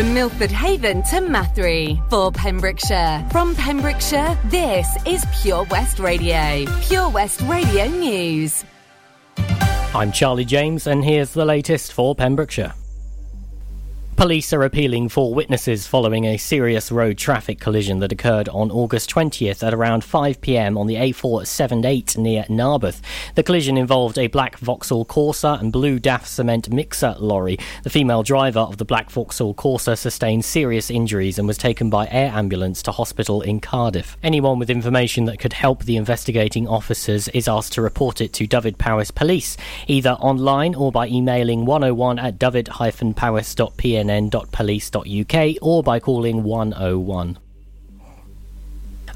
From Milford Haven to Mathry for Pembrokeshire. From Pembrokeshire, this is Pure West Radio. Pure West Radio News. I'm Charlie James, and here's the latest for Pembrokeshire. Police are appealing for witnesses following a serious road traffic collision that occurred on August 20th at around 5 pm on the A478 near Narberth. The collision involved a black Vauxhall Corsa and blue DAF cement mixer lorry. The female driver of the black Vauxhall Corsa sustained serious injuries and was taken by air ambulance to hospital in Cardiff. Anyone with information that could help the investigating officers is asked to report it to Dyfed Powys Police, either online or by emailing 101 at dyfed-powys.pn cnn.police.uk or by calling 101.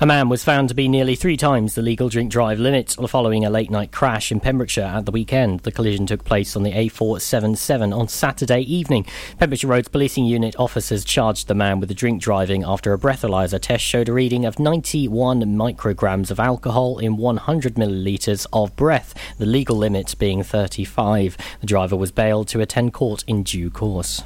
A man was found to be nearly three times the legal drink drive limit following a late night crash in Pembrokeshire at the weekend. The collision took place on the A477 on Saturday evening. Pembrokeshire Roads Policing Unit officers charged the man with the drink driving after a breathalyzer test showed a reading of 91 micrograms of alcohol in 100 millilitres of breath, the legal limit being 35. The driver was bailed to attend court in due course.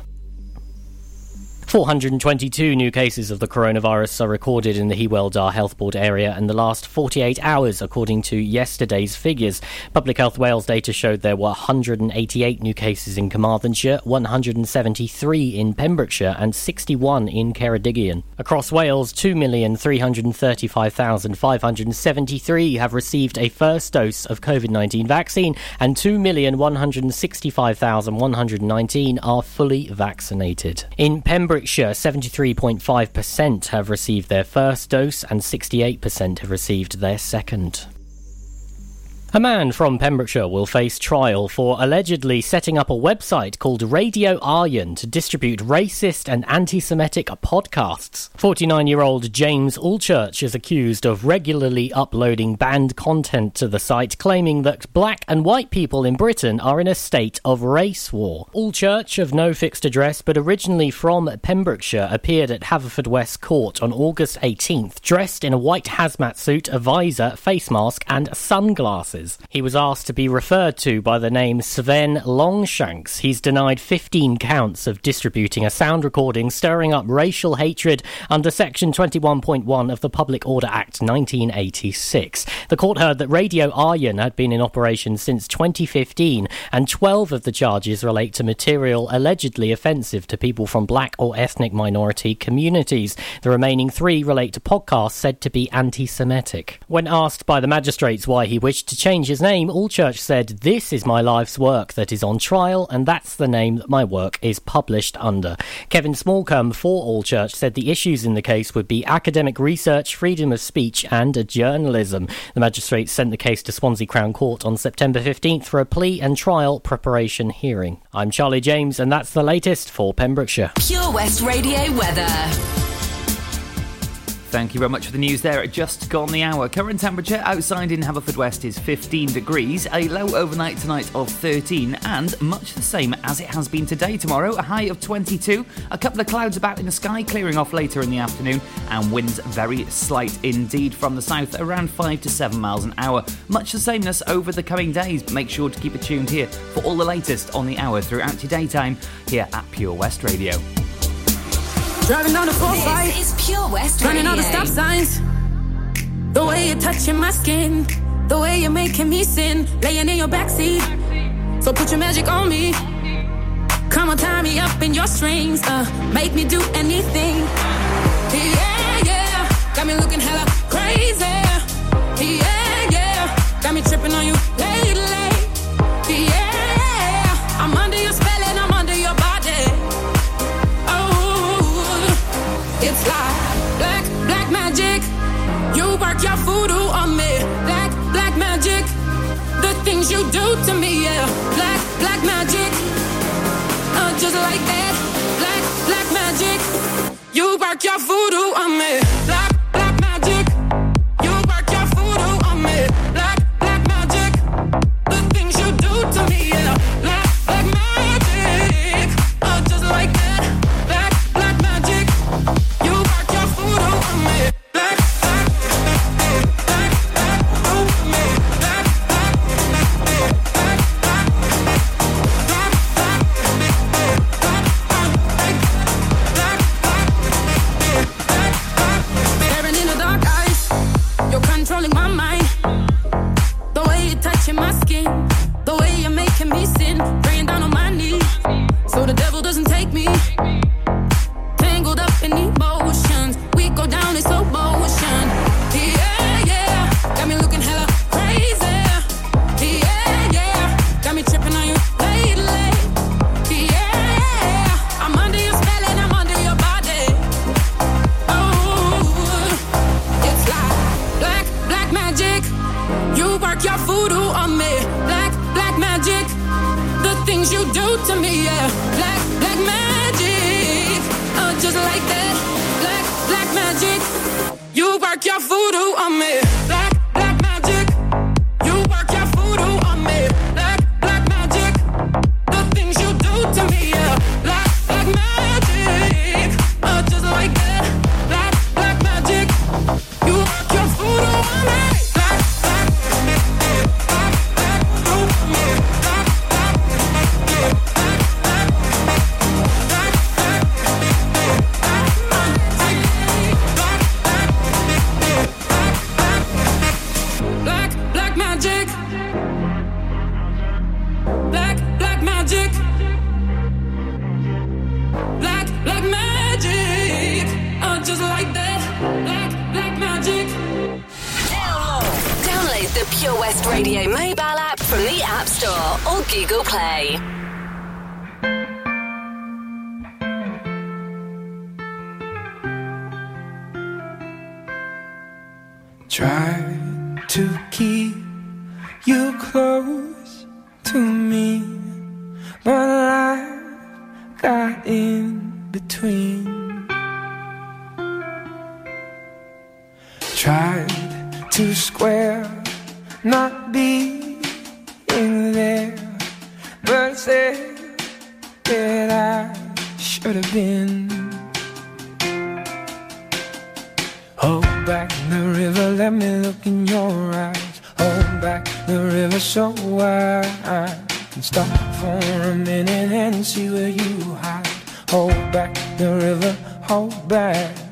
422 new cases of the coronavirus are recorded in the Hywel Dda Health Board area in the last 48 hours, according to yesterday's figures. Public Health Wales data showed there were 188 new cases in Carmarthenshire, 173 in Pembrokeshire, and 61 in Ceredigion. Across Wales, 2,335,573 have received a first dose of COVID 19 vaccine, and 2,165,119 are fully vaccinated. In Pembrokeshire, Pembrokeshire, 73.5% have received their first dose and 68% have received their second. A man from Pembrokeshire will face trial for allegedly setting up a website called Radio Aryan to distribute racist and anti Semitic podcasts. 49 year old James Allchurch is accused of regularly uploading banned content to the site, claiming that black and white people in Britain are in a state of race war. Allchurch, of no fixed address but originally from Pembrokeshire, appeared at Haverfordwest Court on August 18th, dressed in a white hazmat suit, a visor, face mask, and sunglasses. He was asked to be referred to by the name Sven Longshanks. He's denied 15 counts of distributing a sound recording stirring up racial hatred under Section 21.1 of the Public Order Act 1986. The court heard that Radio Aryan had been in operation since 2015, and 12 of the charges relate to material allegedly offensive to people from black or ethnic minority communities. The remaining three relate to podcasts said to be anti Semitic. When asked by the magistrates why he wished to change change his name, Allchurch said, This is my life's work that is on trial, and that's the name that my work is published under. Kevin Smallcombe for Allchurch said the issues in the case would be academic research, freedom of speech, and journalism. The magistrate sent the case to Swansea Crown Court on September 15th for a plea and trial preparation hearing. I'm Charlie James, and that's the latest for Pembrokeshire. Pure West Radio weather. Thank you very much for the news there. Just gone the hour. Current temperature outside in Haverfordwest is 15 degrees, a low overnight tonight of 13, and much the same as it has been today. Tomorrow, a high of 22, a couple of clouds about in the sky, clearing off later in the afternoon, and winds very slight indeed from the south, around 5 to 7 miles an hour. Much the sameness over the coming days. Make sure to keep it tuned here for all the latest on the hour throughout your daytime here at Pure West Radio. Driving down the 4-5 This is Pure West Turning Radio. all the stop signs. The way you're touching my skin. The way you're making me sin. Laying in your backseat. So put your magic on me. Come on, tie me up in your strings. Uh, Make me do anything. Yeah, yeah. Got me looking hella crazy. Yeah, yeah. Got me tripping on you. lately Work your voodoo on me. Black, black magic. The things you do to me, yeah. Black, things you do to me, yeah. Black, black magic. Oh, just like that. Black, black magic. You work your voodoo on me. for a minute and see where you hide. Hold back the river, hold back.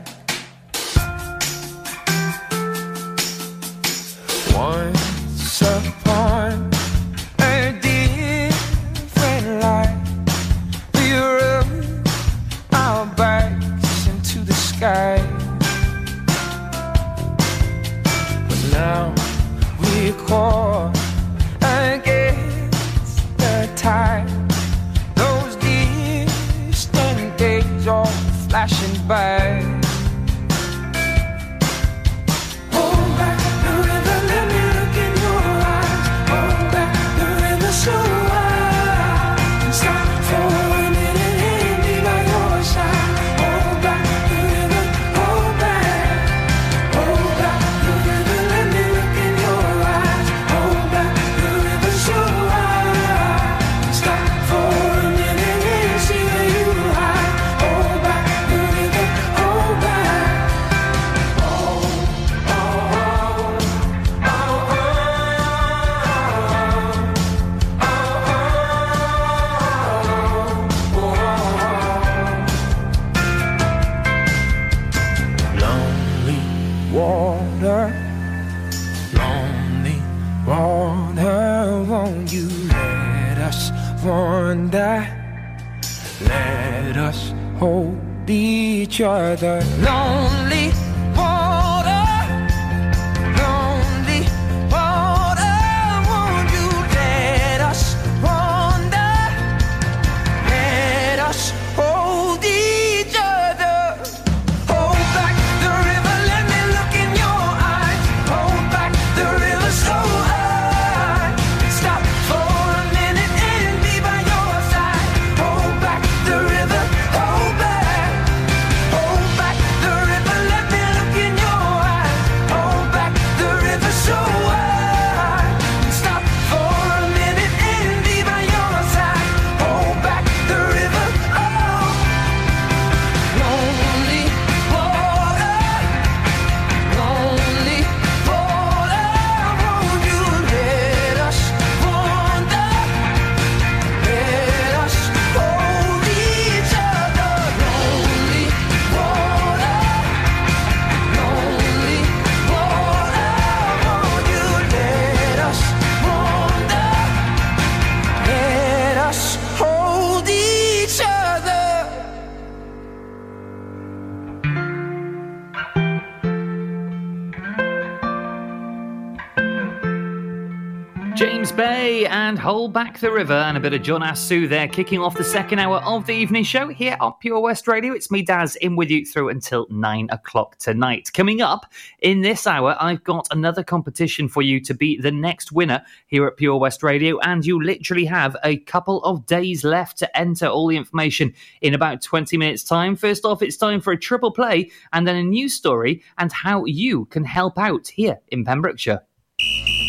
Hold Back the River and a bit of John Askew there, kicking off the second hour of the evening show here on Pure West Radio. It's me, Daz, in with you through until nine o'clock tonight. Coming up in this hour, I've got another competition for you to be the next winner here at Pure West Radio, and you literally have a couple of days left to enter all the information in about 20 minutes' time. First off, it's time for a triple play and then a news story and how you can help out here in Pembrokeshire.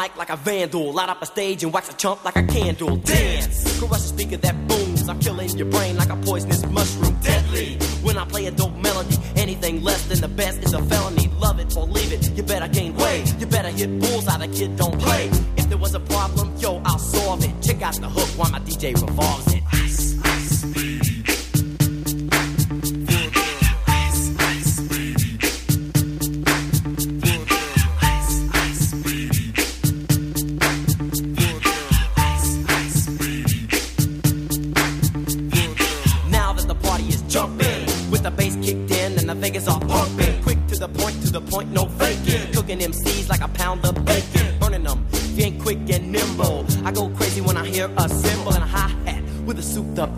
Mic like a vandal. Light up a stage and wax a chump like a candle. Dance, crush a speaker that booms. I'm killing your brain like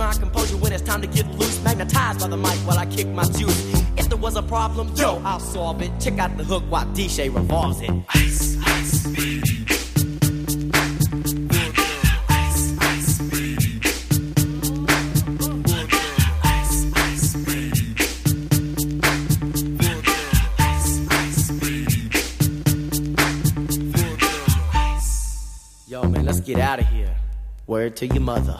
My composure when it's time to get loose. Magnetized by the mic while I kick my juice. If there was a problem, yo, I'll solve it. Check out the hook while DJ revolves it. Ice, ice, baby. Ice, ice. Ice, ice, baby. Ice, ice. Yo, man, let's get out of here. Word to your mother.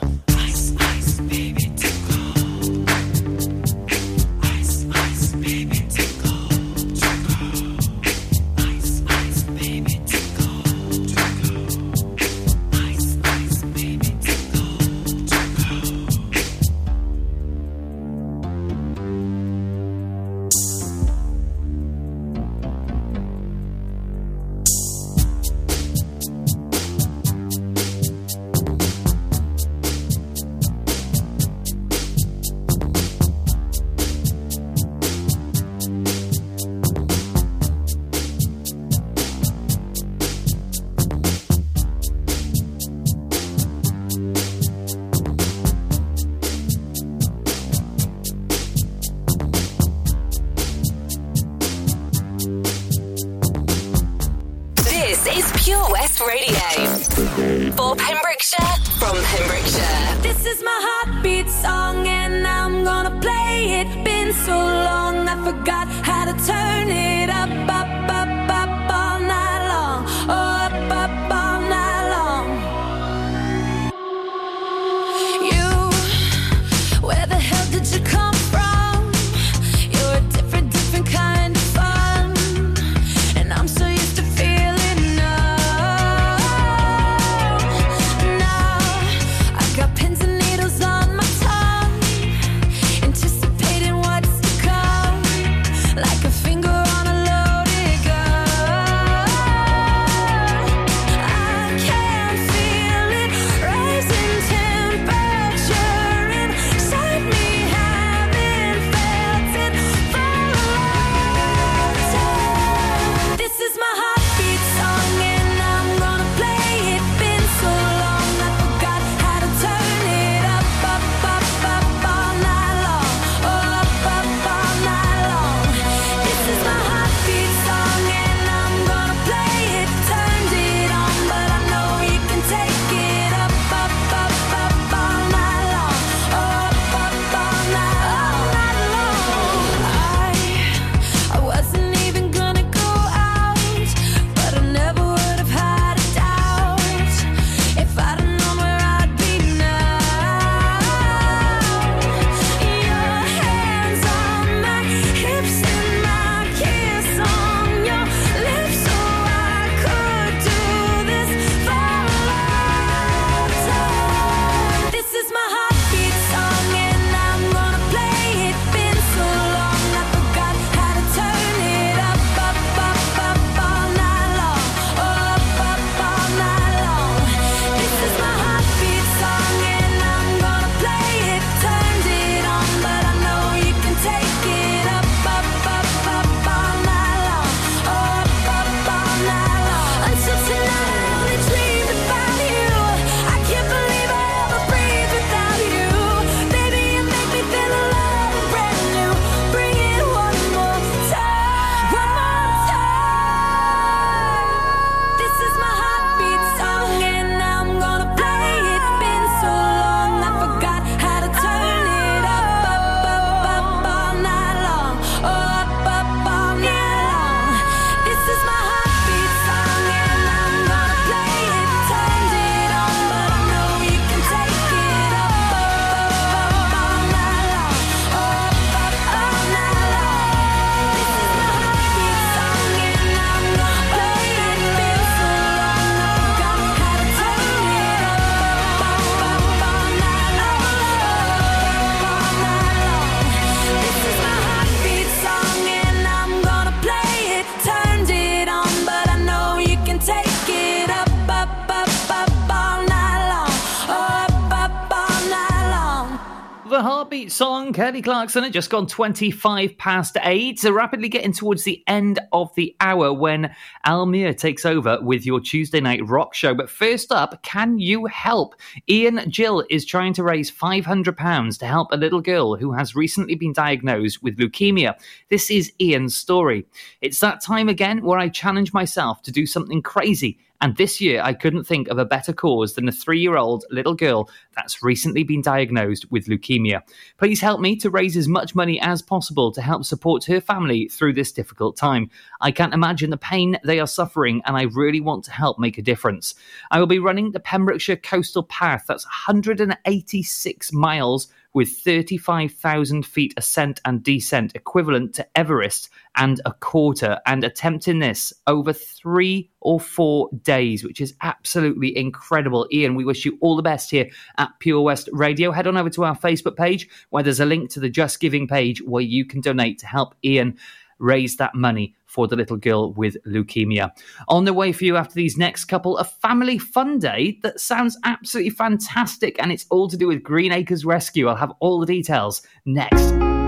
Clarkson had just gone 25 past 8. So rapidly getting towards the end of the hour when Almir takes over with your Tuesday night rock show. But first up, can you help? Ian Jill is trying to raise £500 to help a little girl who has recently been diagnosed with leukemia. This is Ian's story. It's that time again where I challenge myself to do something crazy and this year, I couldn't think of a better cause than a three year old little girl that's recently been diagnosed with leukemia. Please help me to raise as much money as possible to help support her family through this difficult time. I can't imagine the pain they are suffering, and I really want to help make a difference. I will be running the Pembrokeshire Coastal Path, that's 186 miles with 35,000 feet ascent and descent, equivalent to Everest and a quarter, and attempting this over three or four days, which is absolutely incredible. Ian, we wish you all the best here at Pure West Radio. Head on over to our Facebook page where there's a link to the JustGiving page where you can donate to help Ian raise that money for the little girl with leukemia. On the way for you after these next couple, a family fun day that sounds absolutely fantastic, and it's all to do with Green Acres Rescue. I'll have all the details next.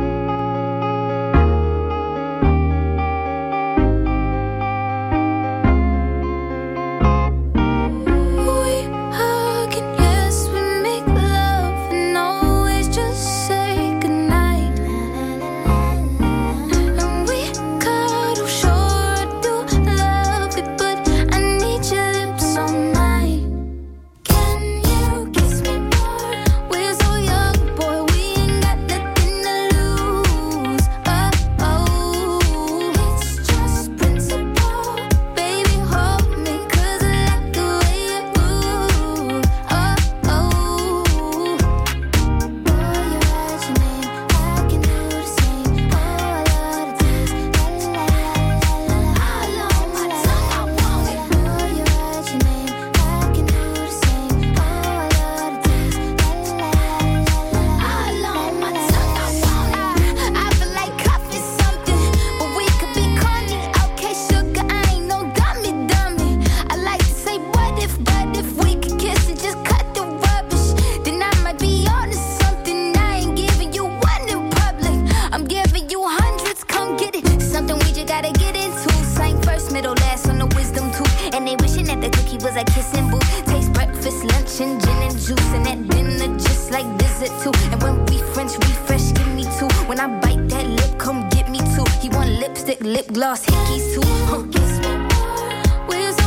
And when we French refresh, give me two. When I bite that lip, come get me two. He want lipstick, lip gloss, hickeys too. Huh. We'll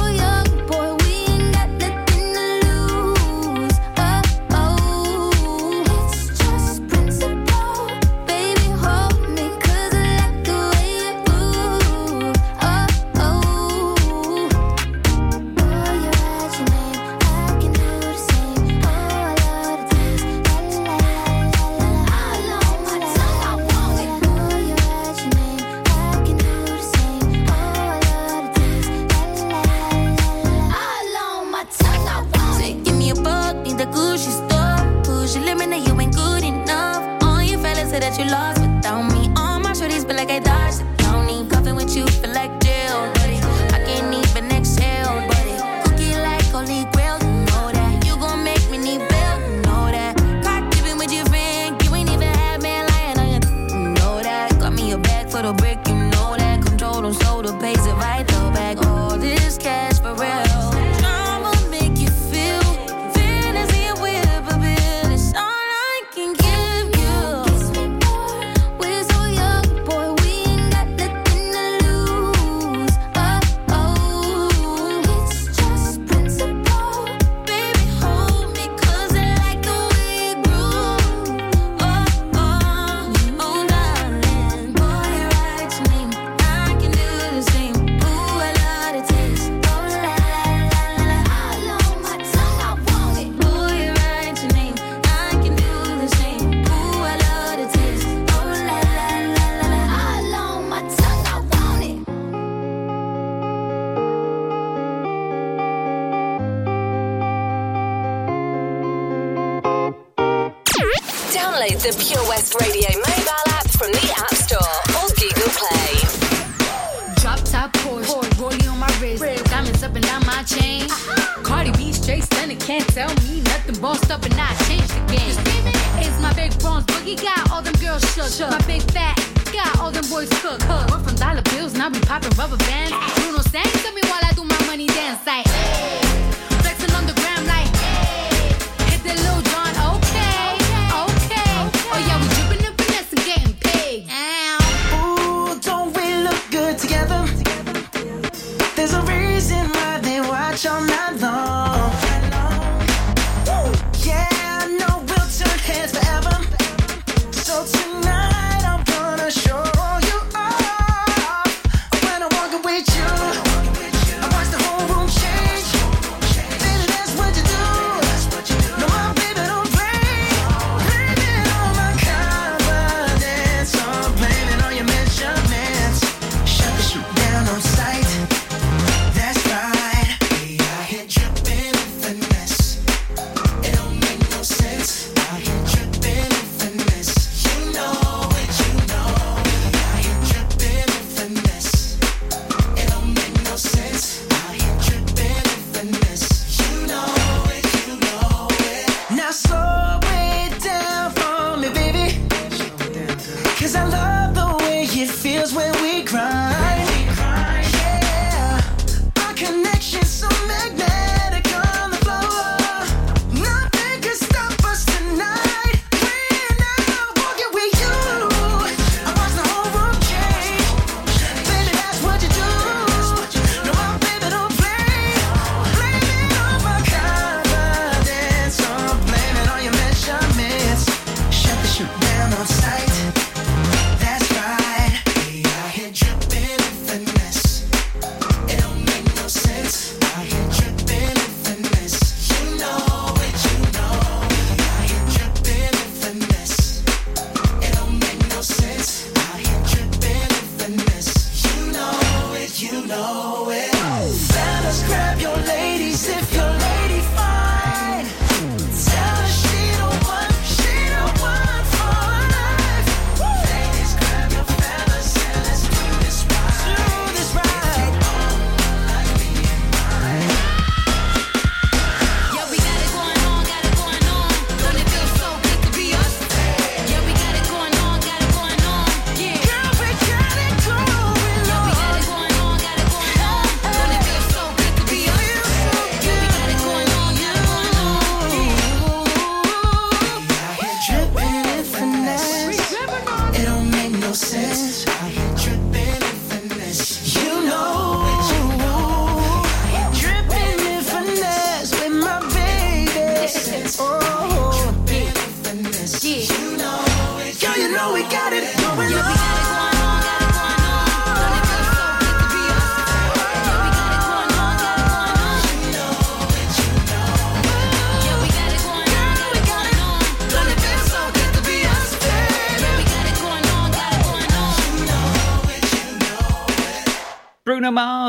Cardi B straight stunning, can't tell me nothing. Bossed up and I changed the game. It's my big bronze boogie got all them girls shook. shook. My big fat got all them boys cook. cook. We're from dollar bills, now we popping rubber bands. Bruno sang to me while I do my money dance like. Hey.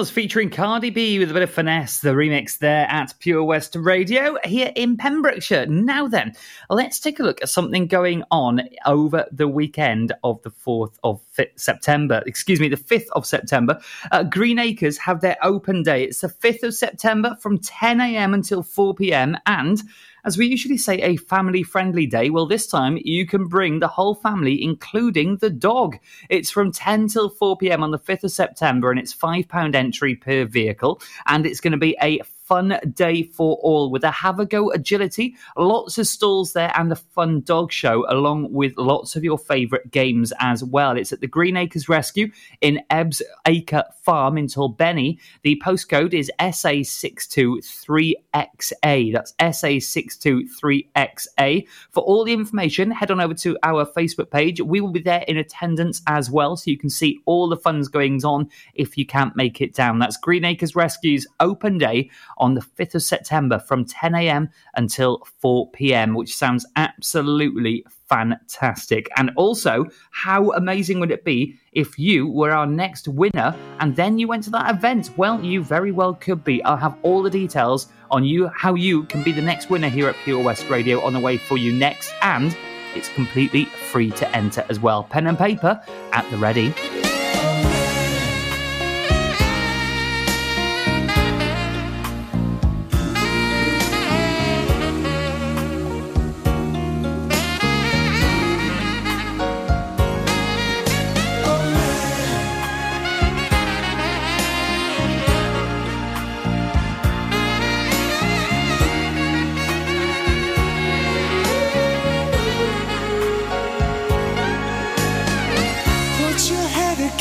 Mars featuring Cardi B with a bit of finesse, the remix there at Pure West Radio here in Pembrokeshire. Now then, let's take a look at something going on over the weekend of the 4th of September. Excuse me, the 5th of September. Uh, Green Acres have their open day. It's the 5th of September from 10 a.m. until 4 p.m. and as we usually say, a family friendly day. Well, this time you can bring the whole family, including the dog. It's from 10 till 4 pm on the 5th of September, and it's £5 entry per vehicle. And it's going to be a fun day for all with a have a go agility, lots of stalls there, and a fun dog show, along with lots of your favourite games as well. It's at the Green Acres Rescue in Ebbs Acre Farm in Talbenny. The postcode is SA623XA. That's SA623XA. For all the information, head on over to our Facebook page. We will be there in attendance as well, so you can see all the fun's goings on if you can't make it down. That's Green Acres Rescue's open day on the 5th of September from 10 a.m. until 4 p.m., which sounds absolutely fantastic. And also, how amazing would it be if you were our next winner and then you went to that event? Well, you very well could be. I'll have all the details on you how you can be the next winner here at Pure West Radio on the way for you next and it's completely free to enter as well. Pen and paper at the ready.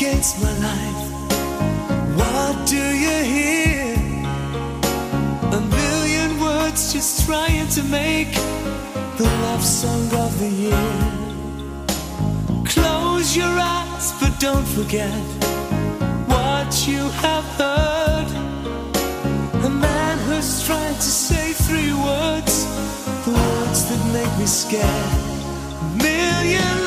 against my life. What do you hear? A million words just trying to make the love song of the year. Close your eyes, but don't forget what you have heard. A man who's trying to say three words, the words that make me scared. Million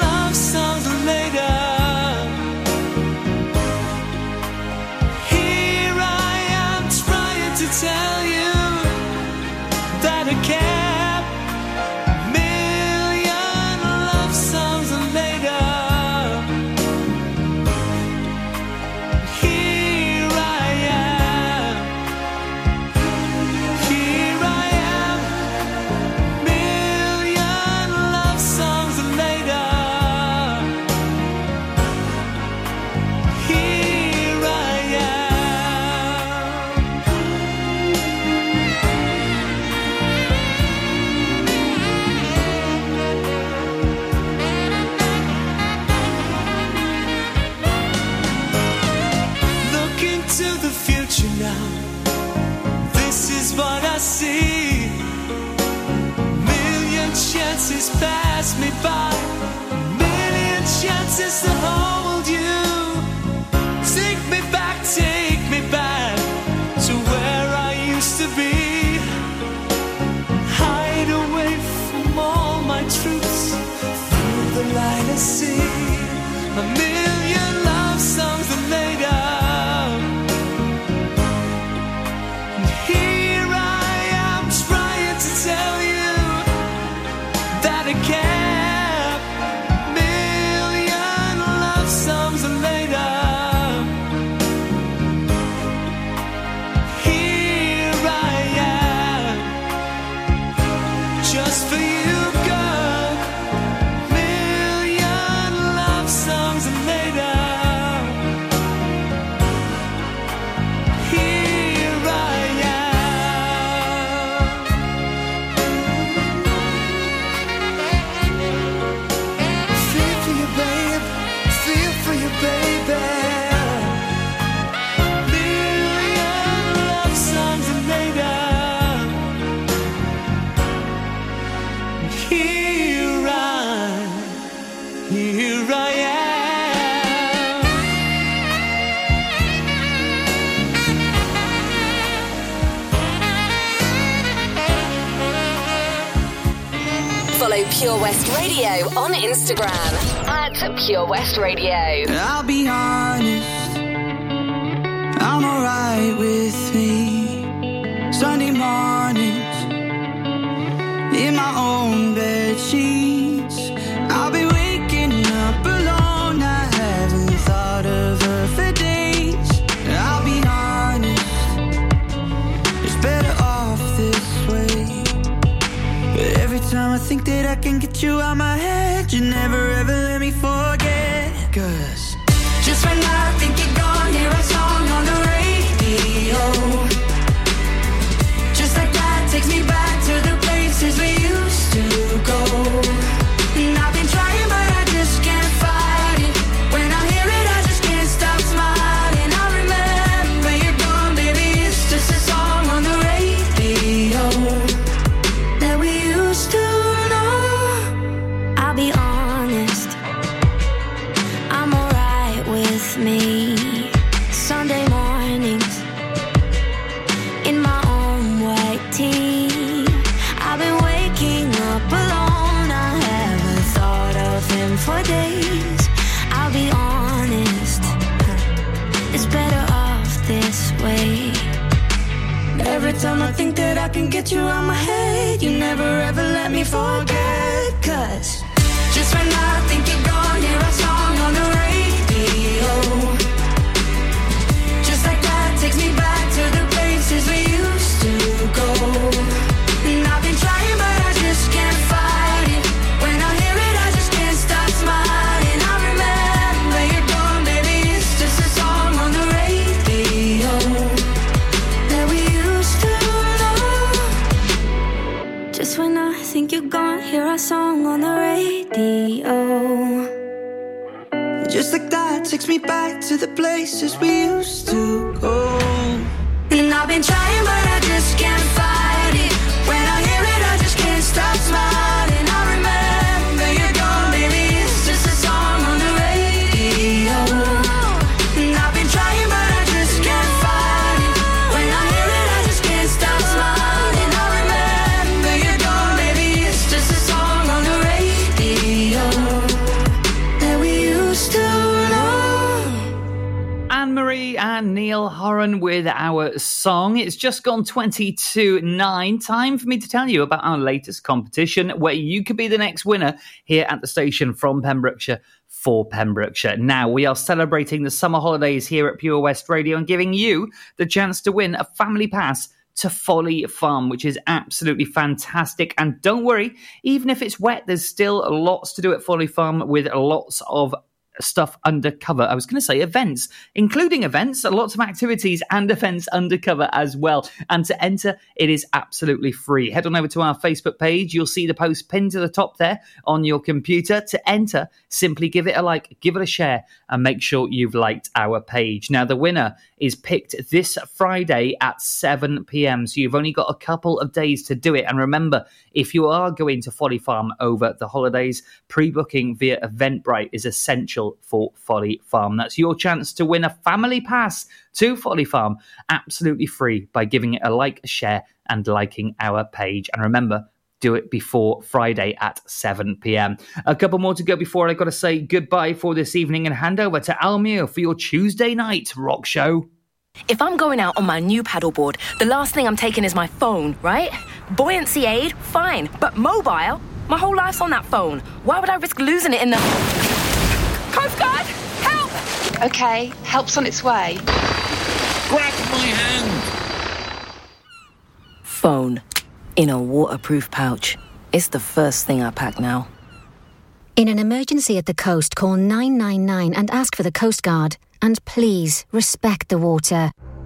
West Radio on Instagram at Pure West Radio. I'll be honest, I'm alright with me. Sunday mornings in my own bed sheets. I'll be waking up alone. I haven't thought of her for days. I'll be honest, it's better off this way. But every time I think that I can get you out my head, you never ever song. It's just gone 22 9. Time for me to tell you about our latest competition where you could be the next winner here at the station from Pembrokeshire for Pembrokeshire. Now, we are celebrating the summer holidays here at Pure West Radio and giving you the chance to win a family pass to Folly Farm, which is absolutely fantastic. And don't worry, even if it's wet, there's still lots to do at Folly Farm with lots of stuff undercover. I was going to say events, including events, lots of activities and events undercover as well. And to enter, it is absolutely free. Head on over to our Facebook page. You'll see the post pinned to the top there on your computer. To enter, simply give it a like, give it a share, and make sure you've liked our page. Now, the winner is picked this Friday at 7 pm. So you've only got a couple of days to do it. And remember, if you are going to Folly Farm over the holidays, pre booking via Eventbrite is essential for Folly Farm. That's your chance to win a family pass to Folly Farm absolutely free by giving it a like, a share, and liking our page. And remember, do it before Friday at 7 pm. A couple more to go before I got to say goodbye for this evening and hand over to Almir for your Tuesday night rock show. If I'm going out on my new paddleboard, the last thing I'm taking is my phone, right? Buoyancy aid, fine. But mobile? My whole life's on that phone. Why would I risk losing it in the. Coast Guard! Help! Okay, help's on its way. Grab my hand! Phone. In a waterproof pouch. It's the first thing I pack now. In an emergency at the coast, call 999 and ask for the Coast Guard. And please respect the water.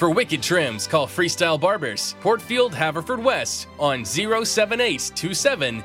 For wicked trims, call Freestyle Barbers, Portfield, Haverfordwest on 078 27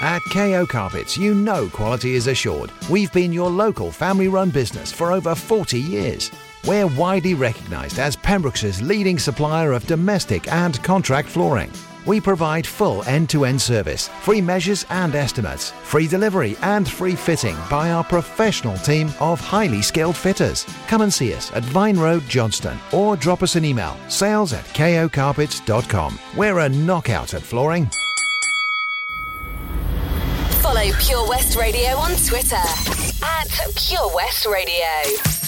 At KO Carpets, you know quality is assured. We've been your local family run business for over 40 years. We're widely recognised as Pembrokeshire's leading supplier of domestic and contract flooring. We provide full end to end service, free measures and estimates, free delivery and free fitting by our professional team of highly skilled fitters. Come and see us at Vine Road, Johnston, or drop us an email sales at kocarpets.com. We're a knockout at flooring. Follow Pure West Radio on Twitter at Pure West Radio.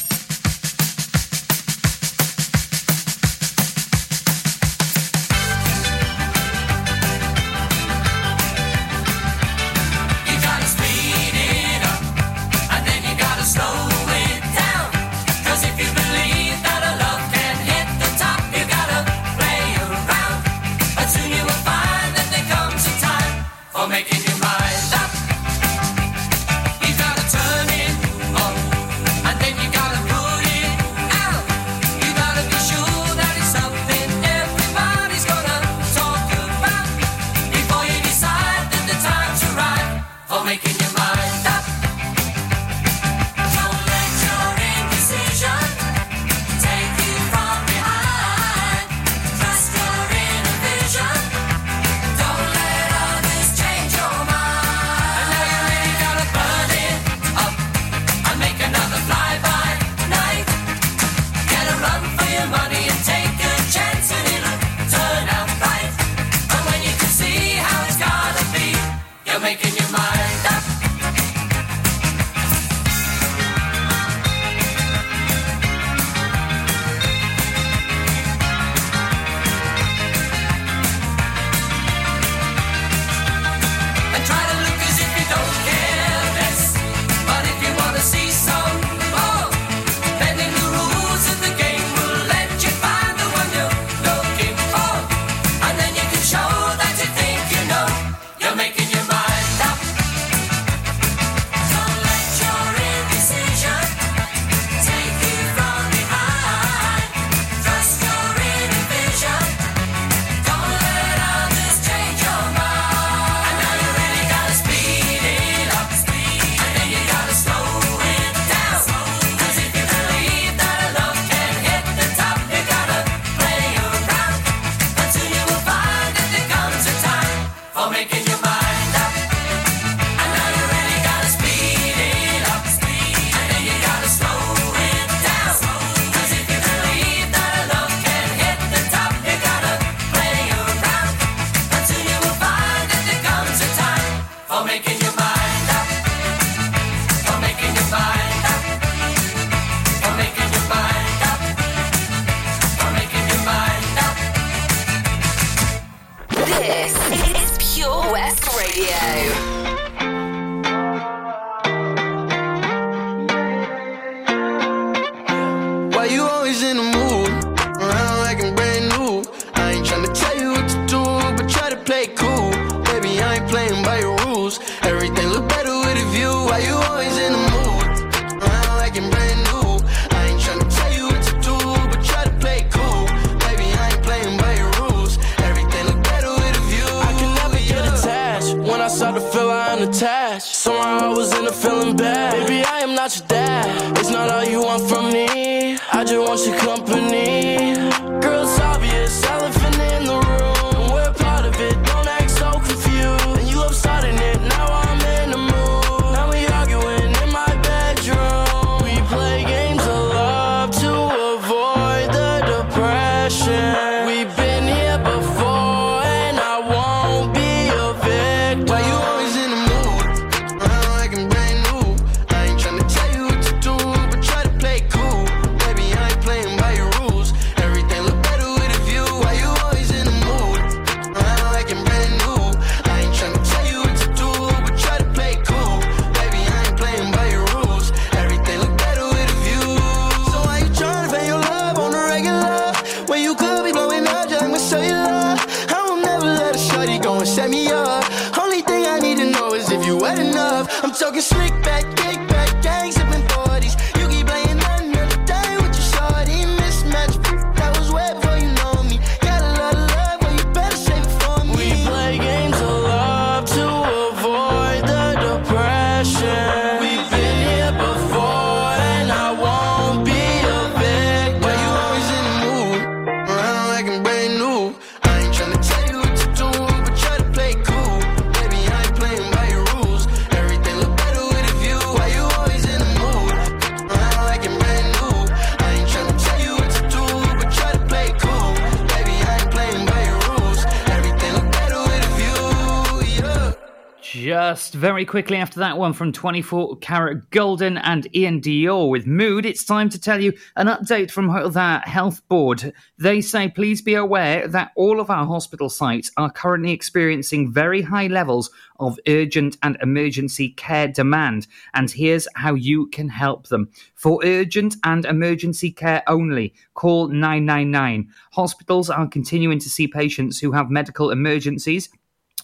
Just very quickly after that one from 24kGoldn and iann dior with Mood, it's time to tell you an update from their health board. They say please be aware that all of our hospital sites are currently experiencing very high levels of urgent and emergency care demand, and here's how you can help them. For urgent and emergency care only, call 999. Hospitals are continuing to see patients who have medical emergencies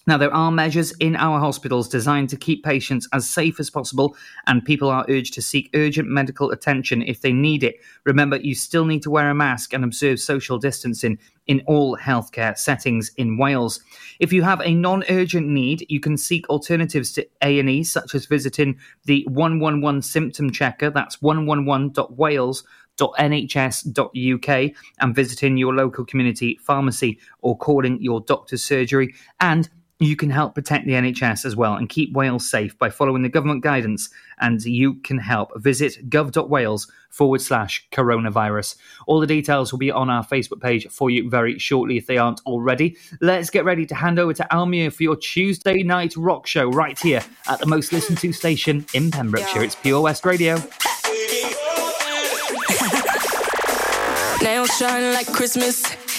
now, there are measures in our hospitals designed to keep patients as safe as possible, and people are urged to seek urgent medical attention if they need it. Remember, you still need to wear a mask and observe social distancing in all healthcare settings in Wales. If you have a non-urgent need, you can seek alternatives to A&E, such as visiting the 111 symptom checker, that's 111.wales nhs.uk and visiting your local community pharmacy or calling your doctor's surgery and you can help protect the NHS as well and keep Wales safe by following the government guidance, and you can help. Visit gov.wales forward slash coronavirus. All the details will be on our Facebook page for you very shortly if they aren't already. Let's get ready to hand over to Almir for your Tuesday night rock show right here at the most listened to station in Pembrokeshire. It's Pure West Radio. Nails shine like Christmas.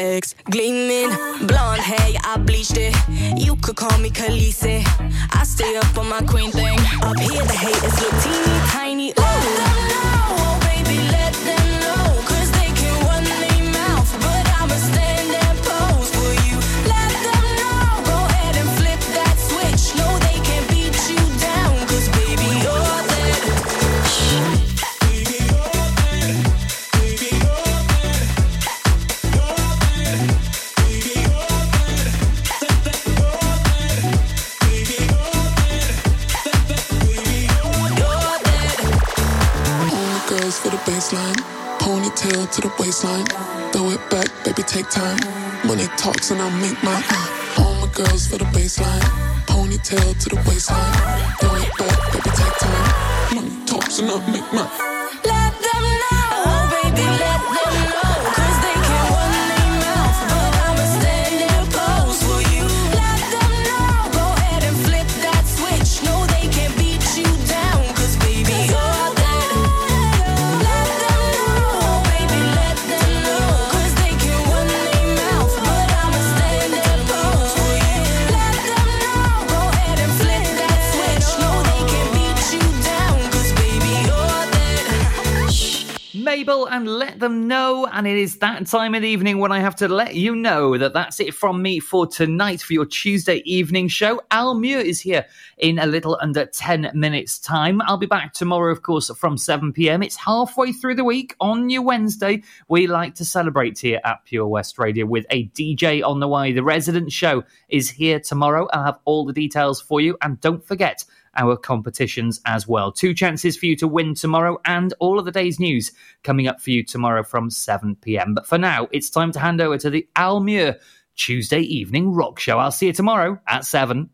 Rolex gleaming. Blonde hair, I bleached it. You could call me Khaleesi. I stay up on my queen thing. Up here, the haters look teeny tiny. Ooh. Ponytail to the waistline. Throw it back, baby, take time. Money talks and I'll make mine. All my girls for the baseline. Ponytail to the waistline. Throw it back, baby, take time. Money talks and I'll make mine. Mabel and let them know. And it is that time of the evening when I have to let you know that that's it from me for tonight for your Tuesday evening show. Al Muir is here in a little under 10 minutes' time. I'll be back tomorrow, of course, from 7 pm. It's halfway through the week on your Wednesday. We like to celebrate here at Pure West Radio with a DJ on the way. The resident show is here tomorrow. I'll have all the details for you. And don't forget, our competitions as well. Two chances for you to win tomorrow, and all of the day's news coming up for you tomorrow from 7 pm. But for now, it's time to hand over to the Al Muir Tuesday evening rock show. I'll see you tomorrow at 7.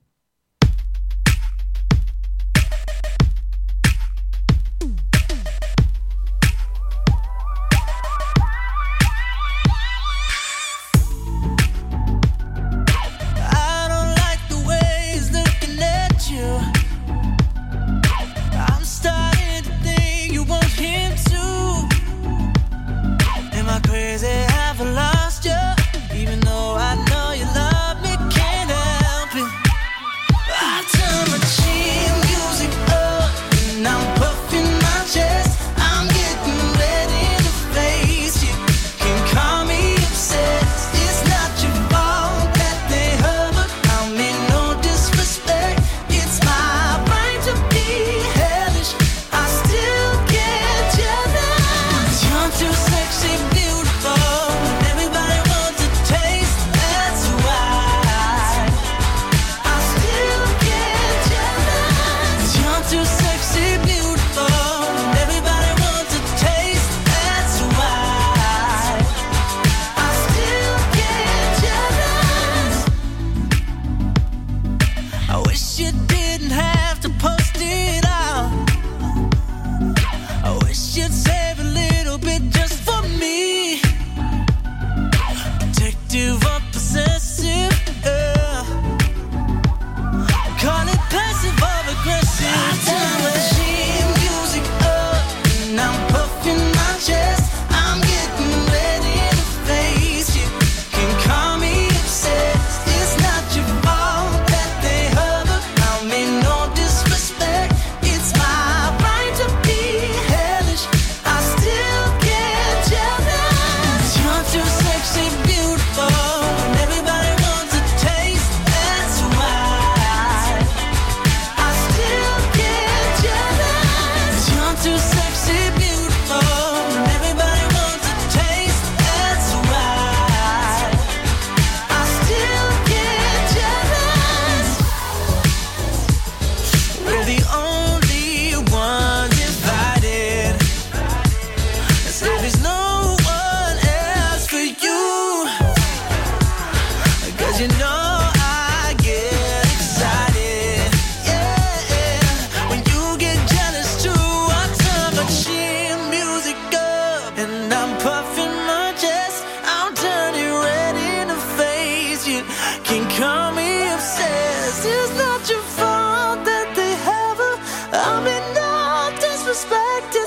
No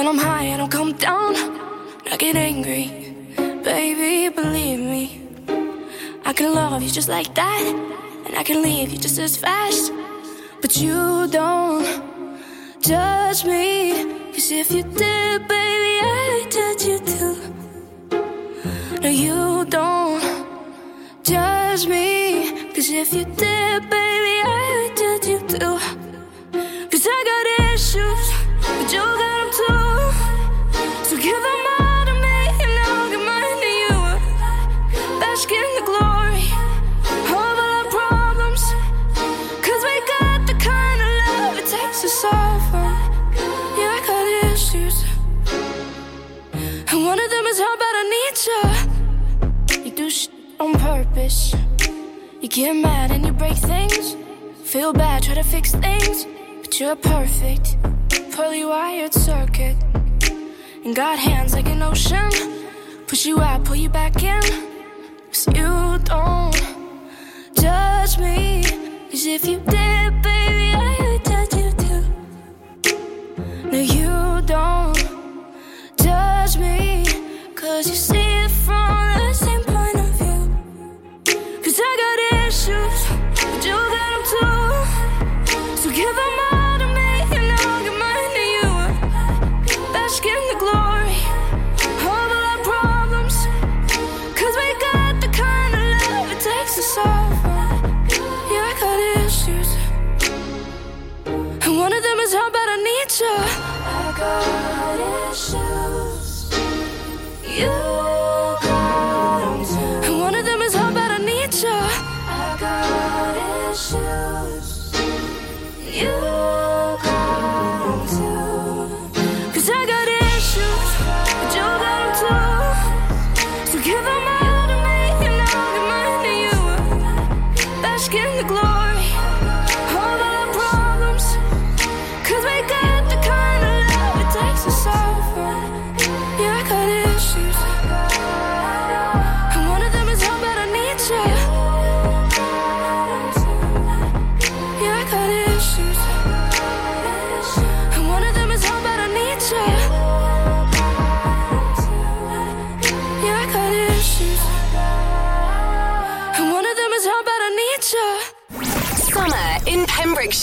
When I'm high, I don't come down. I get angry, baby, believe me. I can love you just like that, and I can leave you just as fast. But you don't judge me, cause if you did, baby, I'd judge you too. No, you don't judge me, cause if you did, baby, I'd judge you too. Cause I got issues much how bad I need you. You do shit on purpose. You get mad and you break things. Feel bad, try to fix things. But you're perfect. Poorly wired circuit. And got hands like an ocean. Push you out, pull you back in. Cause you don't judge me. Cause if you did, Cause you see it from the same point of view. Cause I got issues, but you too. So all to me, and I'll give mine to you. The glory of our problems. Cause we got the kind of love it takes. Yeah, I got issues. And one of them is how bad I need you. I got issues. You